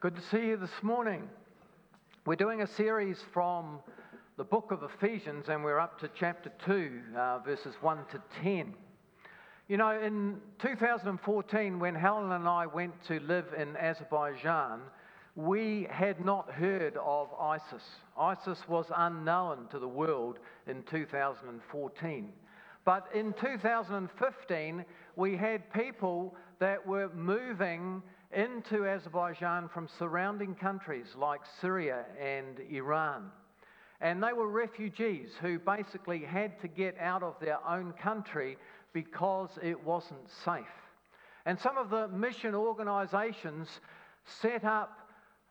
Good to see you this morning. We're doing a series from the book of Ephesians, and we're up to chapter 2, uh, verses 1 to 10. You know, in 2014, when Helen and I went to live in Azerbaijan, we had not heard of ISIS. ISIS was unknown to the world in 2014. But in 2015, we had people that were moving into Azerbaijan from surrounding countries like Syria and Iran. And they were refugees who basically had to get out of their own country because it wasn't safe. And some of the mission organizations set up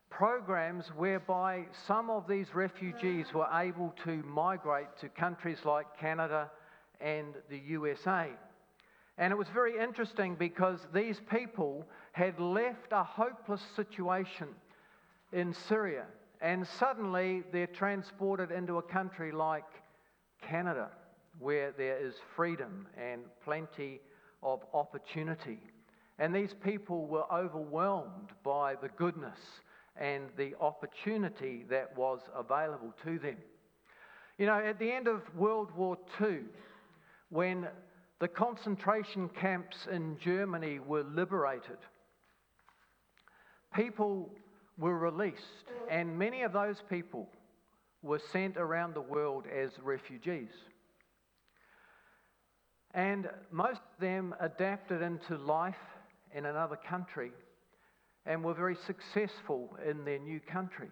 programs whereby some of these refugees were able to migrate to countries like Canada and the USA. And it was very interesting because these people had left a hopeless situation in Syria, and suddenly they're transported into a country like Canada, where there is freedom and plenty of opportunity. And these people were overwhelmed by the goodness and the opportunity that was available to them. You know, at the end of World War II, when the concentration camps in Germany were liberated, people were released, and many of those people were sent around the world as refugees. And most of them adapted into life in another country and were very successful in their new country.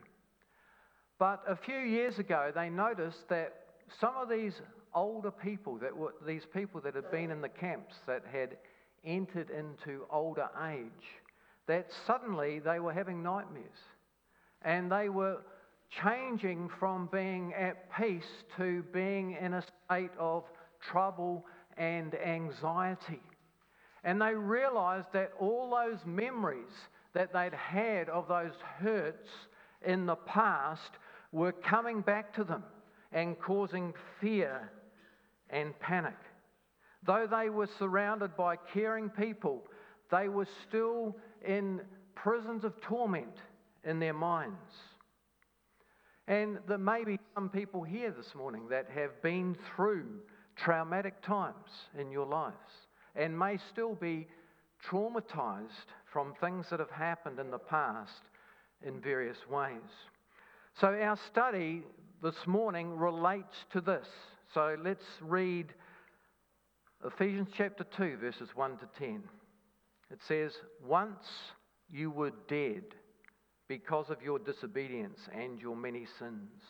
But a few years ago, they noticed that some of these older people, that were, these people that had been in the camps, that had entered into older age, that suddenly they were having nightmares. And they were changing from being at peace to being in a state of trouble and anxiety. And they realized that all those memories that they'd had of those hurts in the past were coming back to them and causing fear and panic. Though they were surrounded by caring people, they were still in prisons of torment in their minds. And there may be some people here this morning that have been through traumatic times in your lives and may still be traumatized from things that have happened in the past in various ways. So, our study this morning relates to this. So, let's read Ephesians chapter 2, verses 1 to 10. It says, Once you were dead because of your disobedience and your many sins.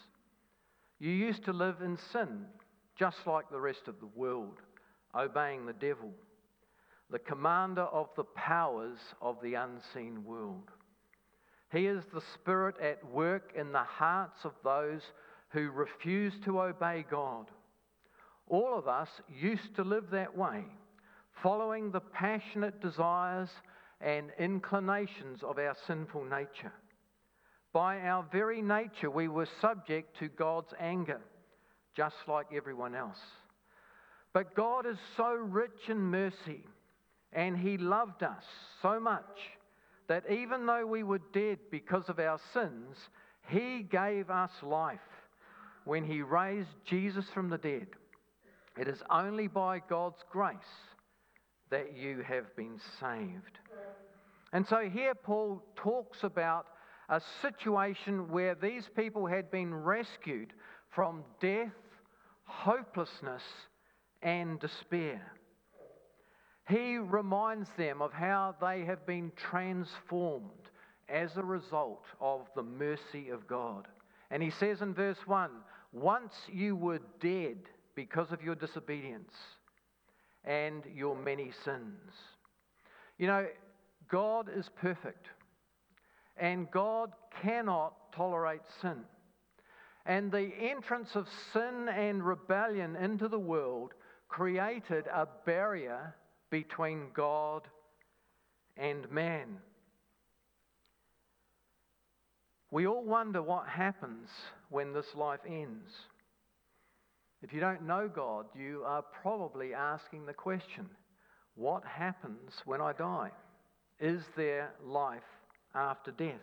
You used to live in sin, just like the rest of the world, obeying the devil, the commander of the powers of the unseen world. He is the spirit at work in the hearts of those who refuse to obey God. All of us used to live that way following the passionate desires and inclinations of our sinful nature. By our very nature, we were subject to God's anger, just like everyone else. But God is so rich in mercy, and He loved us so much that even though we were dead because of our sins, He gave us life when He raised Jesus from the dead. It is only by God's grace that you have been saved. And so here Paul talks about a situation where these people had been rescued from death, hopelessness, and despair. He reminds them of how they have been transformed as a result of the mercy of God. And he says in verse 1 Once you were dead because of your disobedience and your many sins. You know, God is perfect, and God cannot tolerate sin. And the entrance of sin and rebellion into the world created a barrier between God and man. We all wonder what happens when this life ends. If you don't know God, you are probably asking the question what happens when I die? Is there life after death?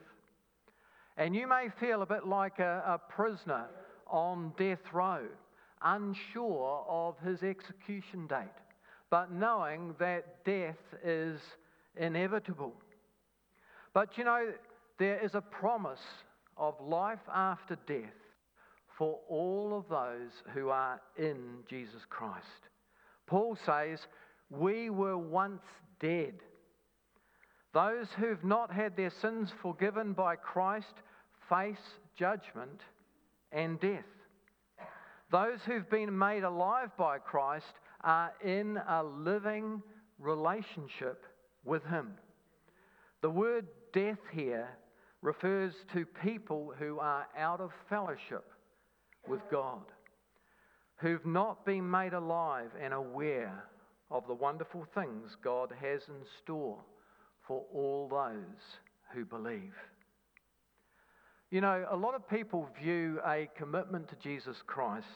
And you may feel a bit like a, a prisoner on death row, unsure of his execution date, but knowing that death is inevitable. But you know, there is a promise of life after death for all of those who are in Jesus Christ. Paul says, We were once dead. Those who've not had their sins forgiven by Christ face judgment and death. Those who've been made alive by Christ are in a living relationship with Him. The word death here refers to people who are out of fellowship with God, who've not been made alive and aware of the wonderful things God has in store for all those who believe. You know, a lot of people view a commitment to Jesus Christ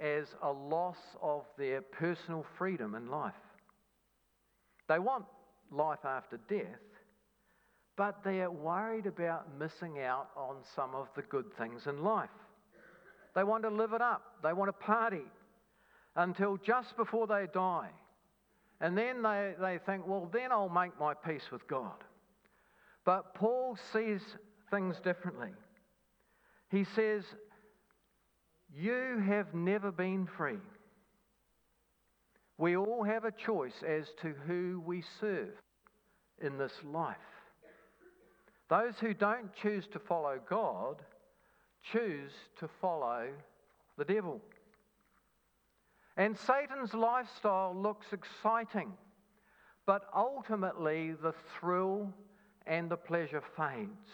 as a loss of their personal freedom in life. They want life after death, but they are worried about missing out on some of the good things in life. They want to live it up, they want to party until just before they die. And then they, they think, well, then I'll make my peace with God. But Paul sees things differently. He says, You have never been free. We all have a choice as to who we serve in this life. Those who don't choose to follow God choose to follow the devil. And Satan's lifestyle looks exciting, but ultimately the thrill and the pleasure fades.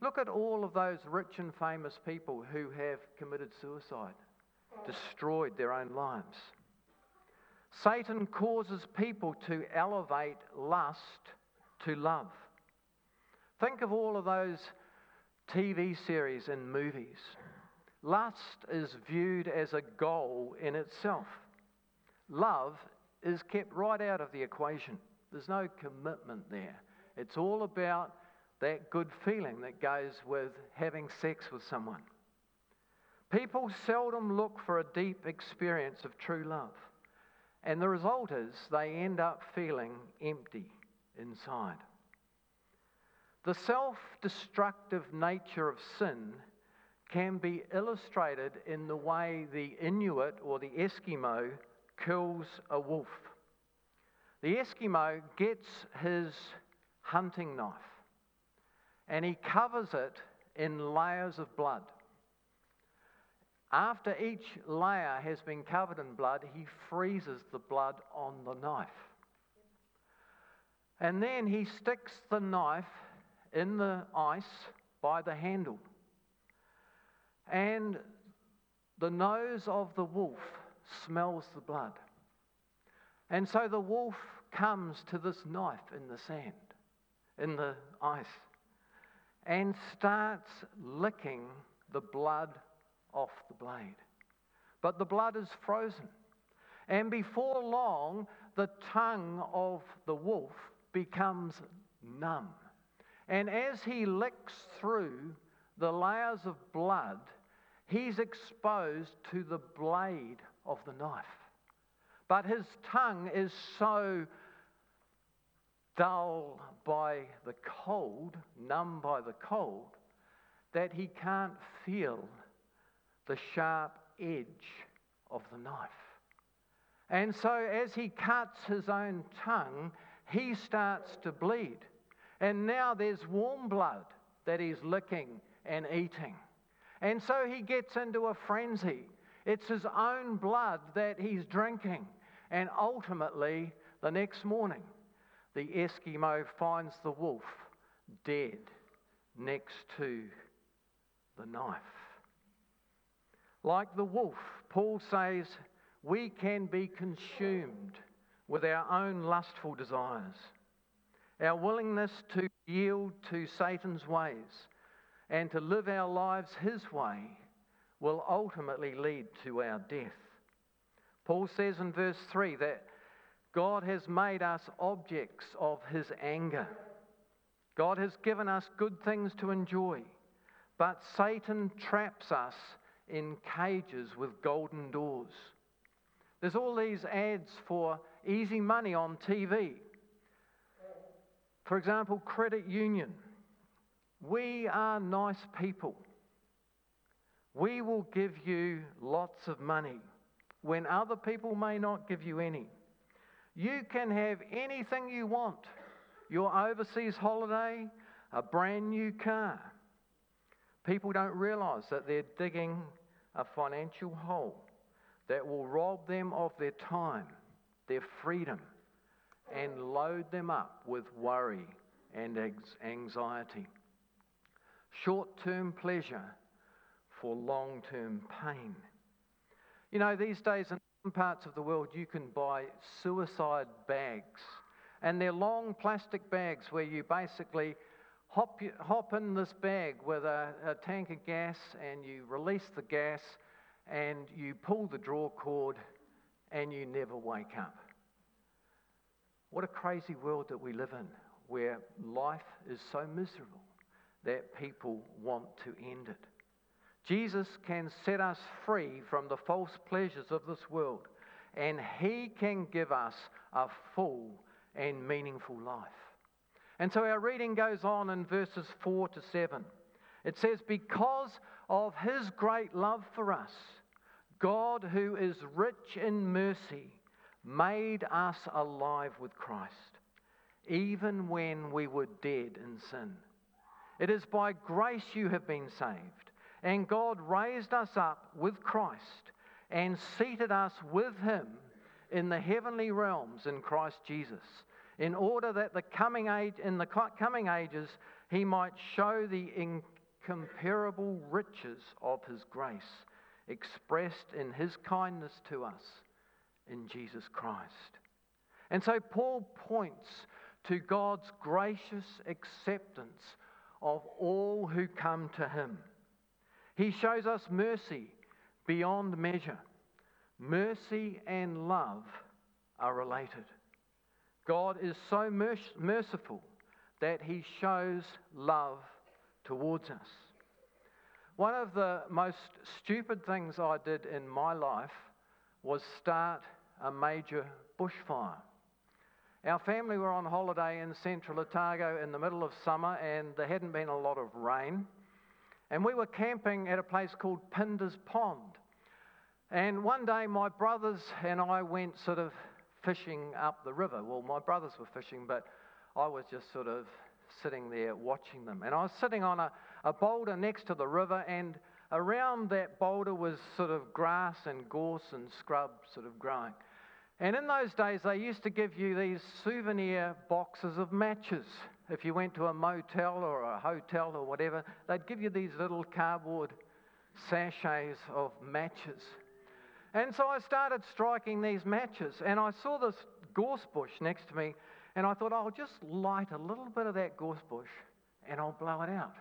Look at all of those rich and famous people who have committed suicide, destroyed their own lives. Satan causes people to elevate lust to love. Think of all of those TV series and movies. Lust is viewed as a goal in itself. Love is kept right out of the equation. There's no commitment there. It's all about that good feeling that goes with having sex with someone. People seldom look for a deep experience of true love. And the result is they end up feeling empty inside. The self destructive nature of sin can be illustrated in the way the Inuit or the Eskimo kills a wolf. The Eskimo gets his hunting knife and he covers it in layers of blood. After each layer has been covered in blood, he freezes the blood on the knife. And then he sticks the knife in the ice by the handle. And the nose of the wolf smells the blood. And so the wolf comes to this knife in the sand, in the ice, and starts licking the blood off the blade. But the blood is frozen. And before long, the tongue of the wolf becomes numb. And as he licks through the layers of blood, he's exposed to the blade of the knife. But his tongue is so dull by the cold, numb by the cold, that he can't feel the sharp edge of the knife. And so, as he cuts his own tongue, he starts to bleed. And now there's warm blood that he's licking and eating. And so he gets into a frenzy. It's his own blood that he's drinking. And ultimately, the next morning, the Eskimo finds the wolf dead next to the knife. Like the wolf, Paul says, we can be consumed with our own lustful desires. Our willingness to yield to Satan's ways and to live our lives his way will ultimately lead to our death. Paul says in verse 3 that God has made us objects of his anger. God has given us good things to enjoy, but Satan traps us in cages with golden doors. There's all these ads for easy money on TV. For example, credit union. We are nice people. We will give you lots of money when other people may not give you any. You can have anything you want your overseas holiday, a brand new car. People don't realize that they're digging a financial hole that will rob them of their time, their freedom, and load them up with worry and anxiety. Short term pleasure for long term pain. You know, these days in some parts of the world, you can buy suicide bags. And they're long plastic bags where you basically hop, hop in this bag with a, a tank of gas and you release the gas and you pull the draw cord and you never wake up. What a crazy world that we live in where life is so miserable that people want to end it. Jesus can set us free from the false pleasures of this world, and He can give us a full and meaningful life. And so our reading goes on in verses 4 to 7. It says, Because of His great love for us, God, who is rich in mercy, made us alive with Christ, even when we were dead in sin. It is by grace you have been saved and God raised us up with Christ and seated us with him in the heavenly realms in Christ Jesus, in order that the coming age, in the coming ages he might show the incomparable riches of his grace expressed in his kindness to us in Jesus Christ. And so Paul points to God's gracious acceptance of all who come to him. He shows us mercy beyond measure. Mercy and love are related. God is so merciful that he shows love towards us. One of the most stupid things I did in my life was start a major bushfire. Our family were on holiday in central Otago in the middle of summer, and there hadn't been a lot of rain. And we were camping at a place called Pinder's Pond. And one day my brothers and I went sort of fishing up the river. Well, my brothers were fishing, but I was just sort of sitting there watching them. And I was sitting on a, a boulder next to the river, and around that boulder was sort of grass and gorse and scrub sort of growing. And in those days, they used to give you these souvenir boxes of matches. If you went to a motel or a hotel or whatever, they'd give you these little cardboard sachets of matches. And so I started striking these matches, and I saw this gorse bush next to me, and I thought, I'll just light a little bit of that gorse bush and I'll blow it out.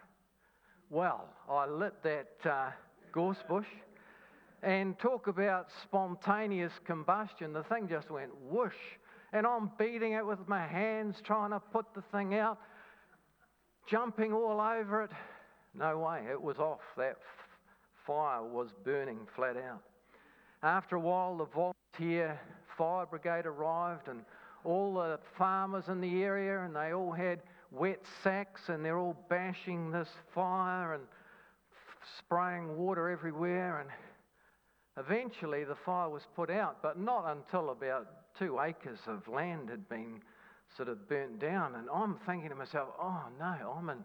Well, I lit that uh, gorse bush, and talk about spontaneous combustion. The thing just went whoosh and I'm beating it with my hands, trying to put the thing out, jumping all over it. No way, it was off. That f- fire was burning flat out. After a while, the volunteer fire brigade arrived, and all the farmers in the area, and they all had wet sacks, and they're all bashing this fire and spraying water everywhere. And eventually, the fire was put out, but not until about two acres of land had been sort of burnt down. And I'm thinking to myself, oh no, I'm in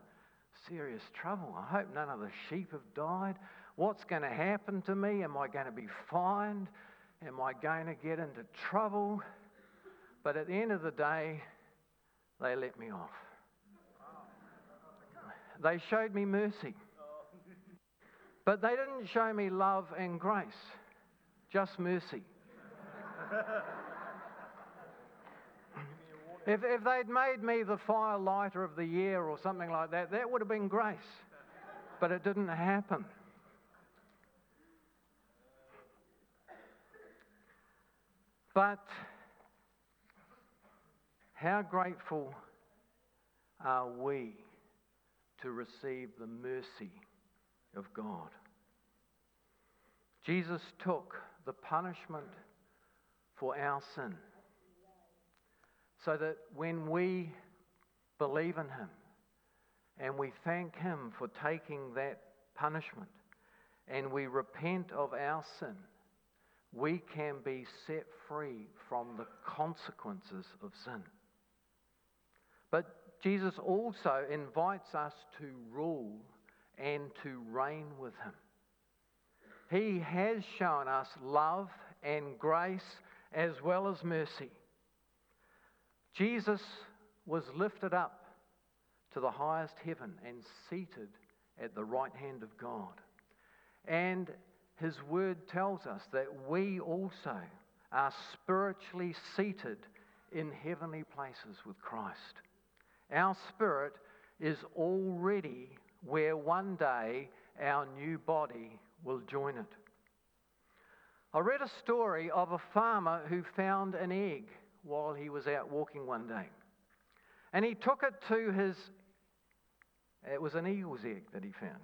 serious trouble. I hope none of the sheep have died. What's going to happen to me? Am I going to be fined? Am I going to get into trouble? But at the end of the day, they let me off. They showed me mercy. But they didn't show me love and grace, just mercy. If, if they'd made me the fire lighter of the year or something like that, that would have been grace. But it didn't happen. But how grateful are we to receive the mercy of God? Jesus took the punishment for our sin so that when we believe in Him and we thank Him for taking that punishment and we repent of our sin, we can be set free from the consequences of sin. Jesus also invites us to rule and to reign with Him. He has shown us love and grace as well as mercy. Jesus was lifted up to the highest heaven and seated at the right hand of God. And his word tells us that we also are spiritually seated in heavenly places with Christ. Our spirit is already where one day our new body will join it. I read a story of a farmer who found an egg while he was out walking one day. And he took it to his, it was an eagle's egg that he found.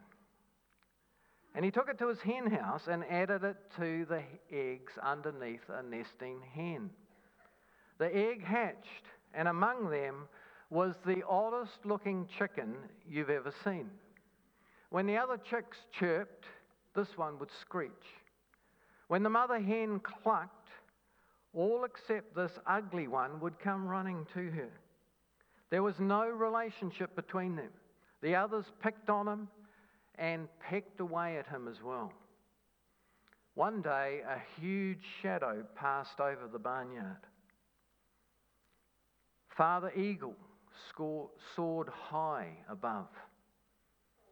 And he took it to his hen house and added it to the eggs underneath a nesting hen. The egg hatched, and among them was the oddest looking chicken you've ever seen. When the other chicks chirped, this one would screech. When the mother hen clucked, all except this ugly one would come running to her. There was no relationship between them. The others picked on him and pecked away at him as well. One day, a huge shadow passed over the barnyard. Father Eagle soared high above.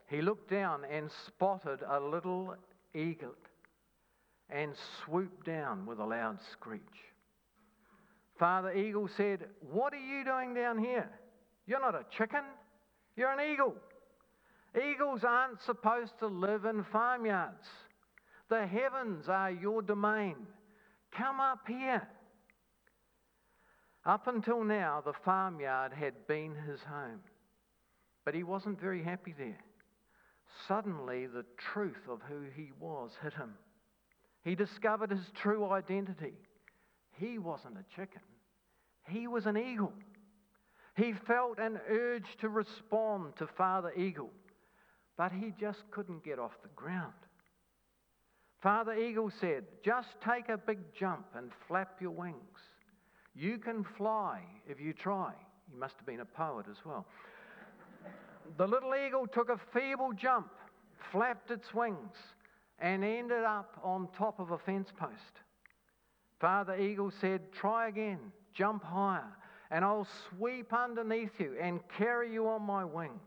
He looked down and spotted a little eaglet and swooped down with a loud screech. Father Eagle said, What are you doing down here? You're not a chicken, you're an eagle. Eagles aren't supposed to live in farmyards. The heavens are your domain. Come up here. Up until now, the farmyard had been his home, but he wasn't very happy there. Suddenly, the truth of who he was hit him. He discovered his true identity. He wasn't a chicken, he was an eagle. He felt an urge to respond to Father Eagle, but he just couldn't get off the ground. Father Eagle said, Just take a big jump and flap your wings. You can fly if you try. He must have been a poet as well. The little eagle took a feeble jump, flapped its wings, and ended up on top of a fence post. Father Eagle said, Try again, jump higher, and I'll sweep underneath you and carry you on my wing.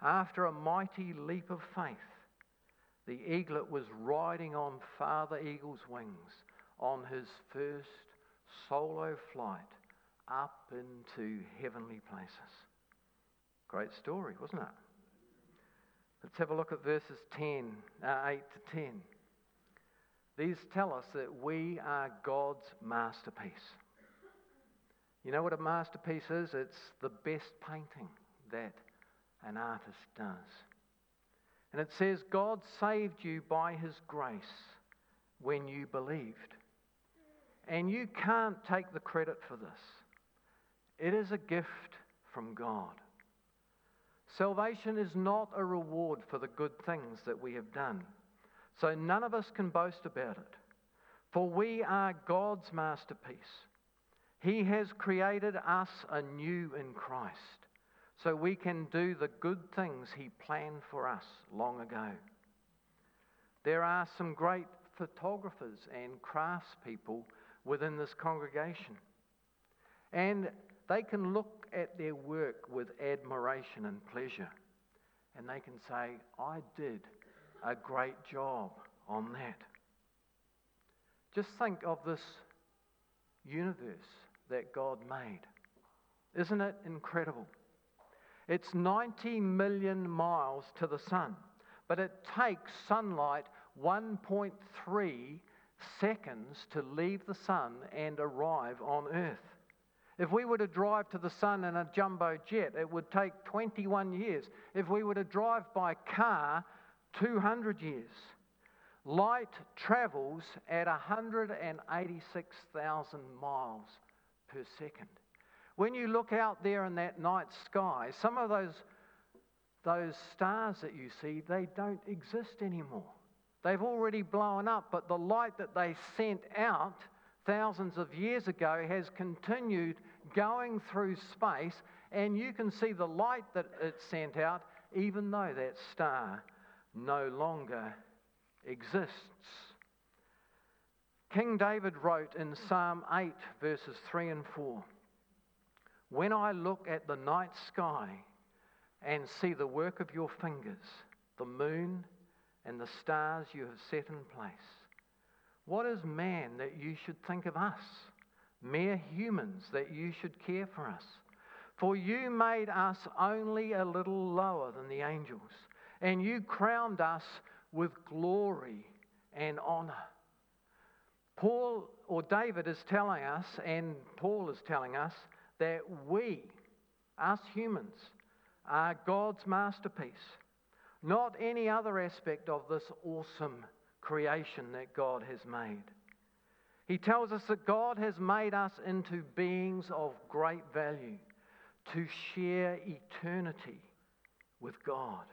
After a mighty leap of faith, the eaglet was riding on Father Eagle's wings on his first solo flight up into heavenly places. Great story, wasn't it? Let's have a look at verses 10, uh, 8 to 10. These tell us that we are God's masterpiece. You know what a masterpiece is? It's the best painting that an artist does. And it says, God saved you by his grace when you believed. And you can't take the credit for this, it is a gift from God. Salvation is not a reward for the good things that we have done. So none of us can boast about it. For we are God's masterpiece. He has created us anew in Christ so we can do the good things He planned for us long ago. There are some great photographers and craftspeople within this congregation. And they can look at their work with admiration and pleasure. And they can say, I did a great job on that. Just think of this universe that God made. Isn't it incredible? It's 90 million miles to the sun, but it takes sunlight 1.3 seconds to leave the sun and arrive on Earth. If we were to drive to the sun in a jumbo jet, it would take 21 years. If we were to drive by car, 200 years. Light travels at 186,000 miles per second. When you look out there in that night sky, some of those, those stars that you see, they don't exist anymore. They've already blown up, but the light that they sent out thousands of years ago has continued going through space, and you can see the light that it sent out, even though that star no longer exists. King David wrote in Psalm 8, verses 3 and 4 When I look at the night sky and see the work of your fingers, the moon and the stars you have set in place, what is man that you should think of us? Mere humans that you should care for us. For you made us only a little lower than the angels, and you crowned us with glory and honor. Paul or David is telling us, and Paul is telling us, that we, us humans, are God's masterpiece, not any other aspect of this awesome creation that God has made. He tells us that God has made us into beings of great value to share eternity with God.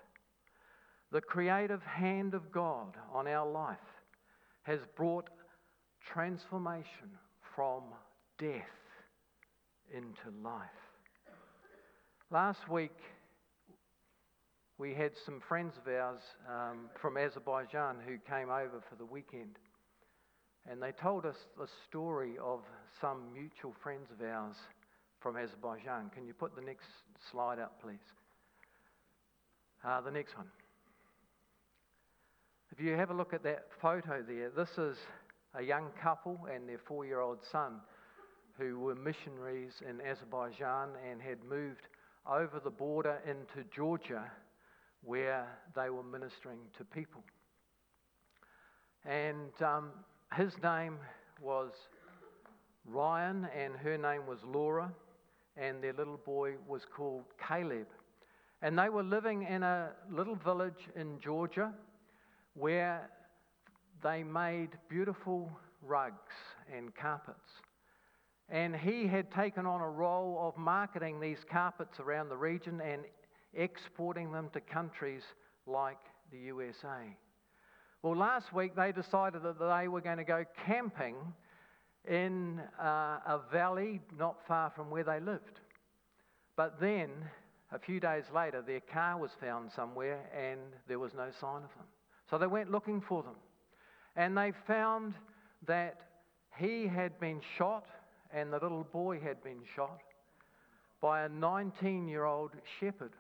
The creative hand of God on our life has brought transformation from death into life. Last week, we had some friends of ours um, from Azerbaijan who came over for the weekend. And they told us the story of some mutual friends of ours from Azerbaijan. Can you put the next slide up, please? Uh, the next one. If you have a look at that photo there, this is a young couple and their four year old son who were missionaries in Azerbaijan and had moved over the border into Georgia where they were ministering to people. And um, his name was Ryan, and her name was Laura, and their little boy was called Caleb. And they were living in a little village in Georgia where they made beautiful rugs and carpets. And he had taken on a role of marketing these carpets around the region and exporting them to countries like the USA. Well, last week they decided that they were going to go camping in uh, a valley not far from where they lived. But then, a few days later, their car was found somewhere and there was no sign of them. So they went looking for them. And they found that he had been shot and the little boy had been shot by a 19 year old shepherd.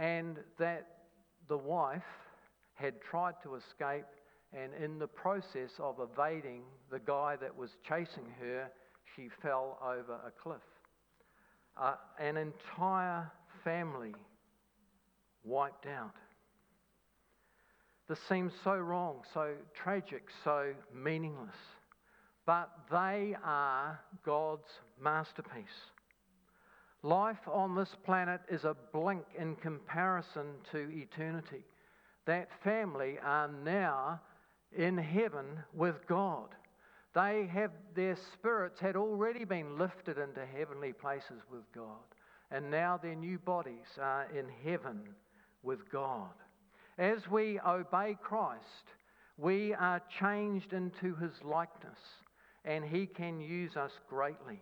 And that the wife had tried to escape, and in the process of evading the guy that was chasing her, she fell over a cliff. Uh, an entire family wiped out. This seems so wrong, so tragic, so meaningless. But they are God's masterpiece. Life on this planet is a blink in comparison to eternity. That family are now in heaven with God. They have their spirits had already been lifted into heavenly places with God, and now their new bodies are in heaven with God. As we obey Christ, we are changed into his likeness, and he can use us greatly.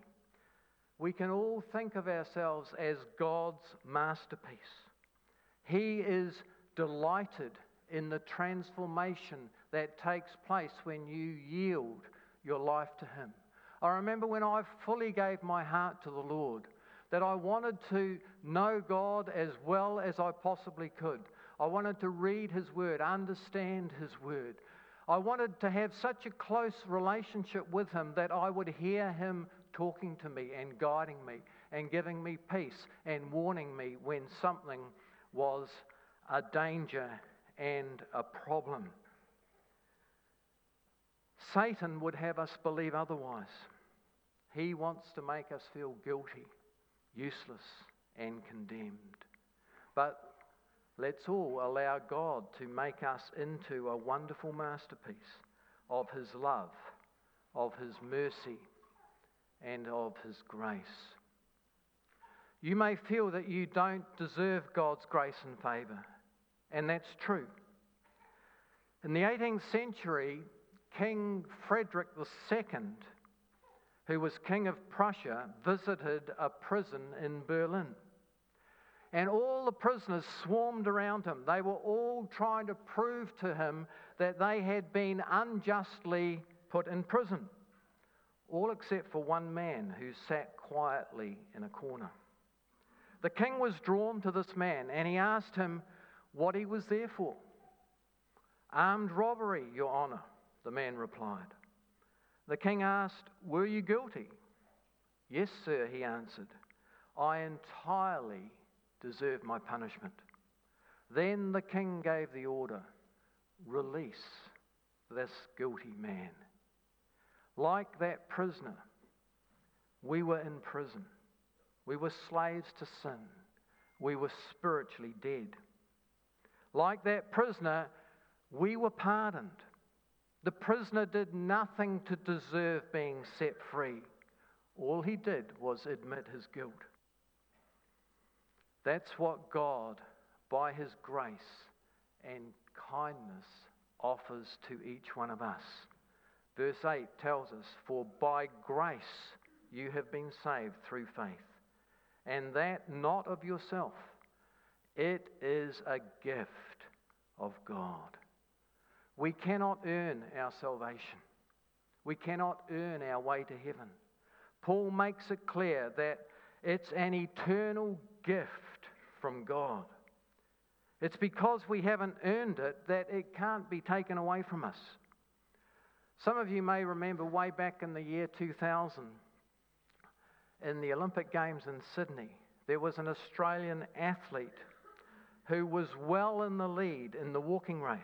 We can all think of ourselves as God's masterpiece. He is delighted in the transformation that takes place when you yield your life to Him. I remember when I fully gave my heart to the Lord that I wanted to know God as well as I possibly could. I wanted to read His Word, understand His Word. I wanted to have such a close relationship with Him that I would hear Him talking to me and guiding me and giving me peace and warning me when something was a danger and a problem. Satan would have us believe otherwise. He wants to make us feel guilty, useless, and condemned. But let's all allow God to make us into a wonderful masterpiece of His love, of His mercy, and of His grace. You may feel that you don't deserve God's grace and favour, and that's true. In the 18th century, King Frederick II, who was King of Prussia, visited a prison in Berlin. And all the prisoners swarmed around him. They were all trying to prove to him that they had been unjustly put in prison, all except for one man who sat quietly in a corner. The king was drawn to this man and he asked him what he was there for. Armed robbery, Your Honour, the man replied. The king asked, Were you guilty? Yes, sir, he answered. I entirely deserve my punishment. Then the king gave the order release this guilty man. Like that prisoner, we were in prison. We were slaves to sin. We were spiritually dead. Like that prisoner, we were pardoned. The prisoner did nothing to deserve being set free. All he did was admit his guilt. That's what God, by his grace and kindness, offers to each one of us. Verse 8 tells us, For by grace you have been saved through faith, and that not of yourself. It is a gift of God. We cannot earn our salvation. We cannot earn our way to heaven. Paul makes it clear that it's an eternal gift from God. It's because we haven't earned it that it can't be taken away from us. Some of you may remember way back in the year 2000 in the Olympic Games in Sydney, there was an Australian athlete who was well in the lead in the walking race.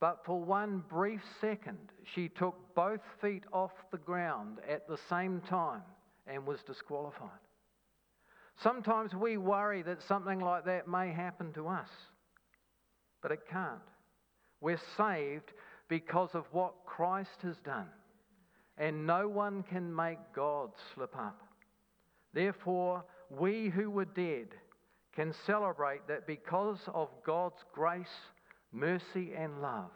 But for one brief second, she took both feet off the ground at the same time and was disqualified. Sometimes we worry that something like that may happen to us, but it can't. We're saved because of what Christ has done, and no one can make God slip up. Therefore, we who were dead can celebrate that because of God's grace mercy, and love,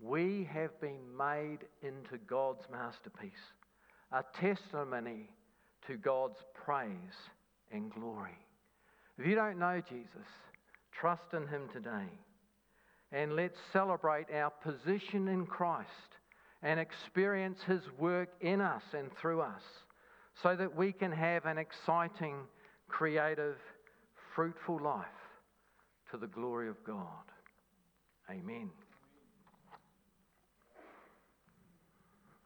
we have been made into God's masterpiece, a testimony to God's praise and glory. If you don't know Jesus, trust in him today. And let's celebrate our position in Christ and experience his work in us and through us so that we can have an exciting, creative, fruitful life to the glory of God. Amen.